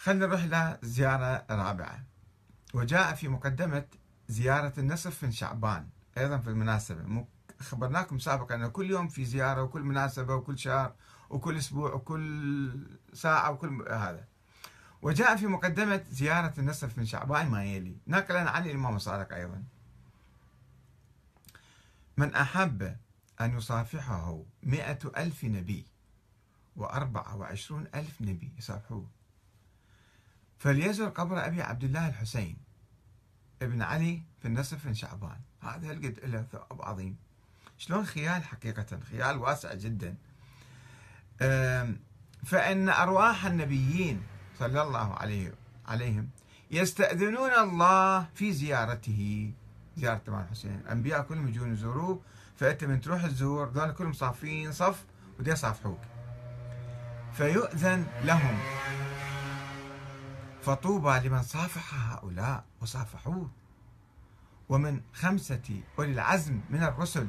خلينا نروح إلى زيارة رابعة. وجاء في مقدمة زيارة النصف من شعبان أيضا في المناسبة. خبرناكم سابقا أن كل يوم في زيارة وكل مناسبة وكل شهر وكل أسبوع وكل ساعة وكل هذا. وجاء في مقدمة زيارة النصف من شعبان ما يلي. نقلا عن الإمام الصادق أيضا. من أحب أن يصافحه مئة ألف نبي وأربعة وعشرون ألف نبي. يصافحوه. فليزر قبر أبي عبد الله الحسين ابن علي في النصف من شعبان. هذا القد له ثواب عظيم. شلون خيال حقيقة؟ خيال واسع جدا. فإن أرواح النبيين صلى الله عليه عليهم يستأذنون الله في زيارته. زيارة الإمام الحسين. الأنبياء كلهم يجون يزوروه فأنت من تروح تزور ذول كلهم صافين صف ودي يصافحوك فيؤذن لهم. فطوبى لمن صافح هؤلاء وصافحوه. ومن خمسة أولي العزم من الرسل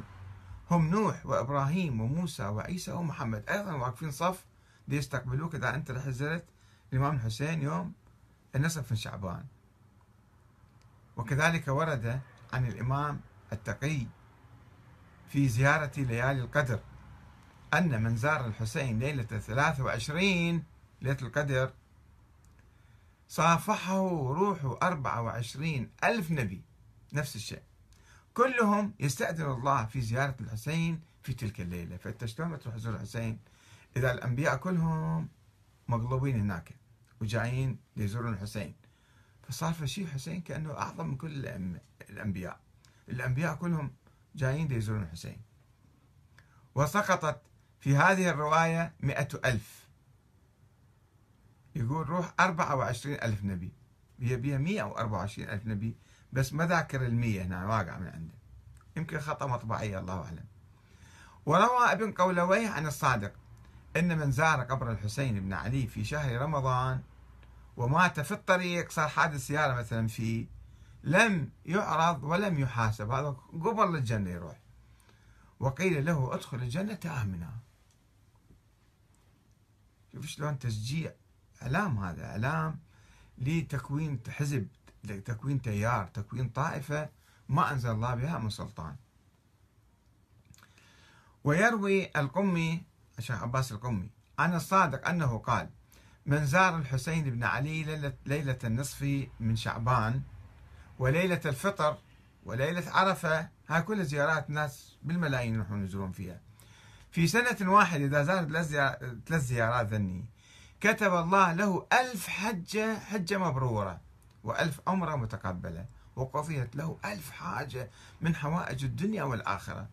هم نوح وإبراهيم وموسى وعيسى ومحمد. أيضا واقفين صف ليستقبلوك. إذا أنت زرت الإمام الحسين يوم النصف من شعبان. وكذلك ورد عن الإمام التقي في زيارة ليالي القدر أن من زار الحسين ليلة 23 ليلة القدر صافحه روح 24 ألف نبي. نفس الشيء. كلهم يستأذن الله في زيارة الحسين في تلك الليلة. فأنت شلون تروح تزور الحسين. إذا الأنبياء كلهم مقلوبين هناك وجايين ليزورون الحسين. فصار في شيء حسين كأنه أعظم من كل الأنبياء. الأنبياء كلهم جايين ليزورون الحسين. وسقطت في هذه الرواية مئة ألف. يقول روح أربعة وعشرين ألف نبي. هي وأربعة وعشرين ألف نبي بس ما ذاكر المية هنا واقع من عنده. يمكن خطأ مطبعية الله أعلم. وروى ابن قولويه عن الصادق أن من زار قبر الحسين بن علي في شهر رمضان ومات في الطريق صار حادث سيارة مثلا فيه لم يعرض ولم يحاسب. هذا قبل الجنة يروح. وقيل له ادخل الجنة آمنا. شوف شلون تشجيع إعلام هذا إعلام لتكوين حزب لتكوين تيار تكوين طائفة ما أنزل الله بها من سلطان. ويروي القمي الشيخ عباس القمي عن الصادق أنه قال من زار الحسين بن علي ليلة, النصف من شعبان وليلة الفطر وليلة عرفة هاي كلها زيارات ناس بالملايين يروحون يزورون فيها. في سنة واحدة إذا زار ثلاث زيارات ذني كتب الله له ألف حجة حجة مبرورة وألف عمرة متقبلة وقضيت له ألف حاجة من حوائج الدنيا والآخرة.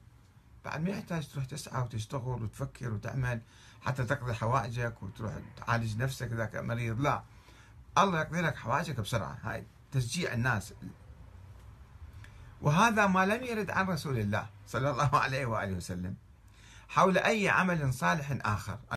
بعد ما يحتاج تروح تسعى وتشتغل وتفكر وتعمل حتى تقضي حوائجك وتروح تعالج نفسك إذا مريض. لا الله يقضي لك حوائجك بسرعة. هاي تشجيع الناس. وهذا ما لم يرد عن رسول الله صلى الله عليه وآله وسلم حول أي عمل صالح آخر.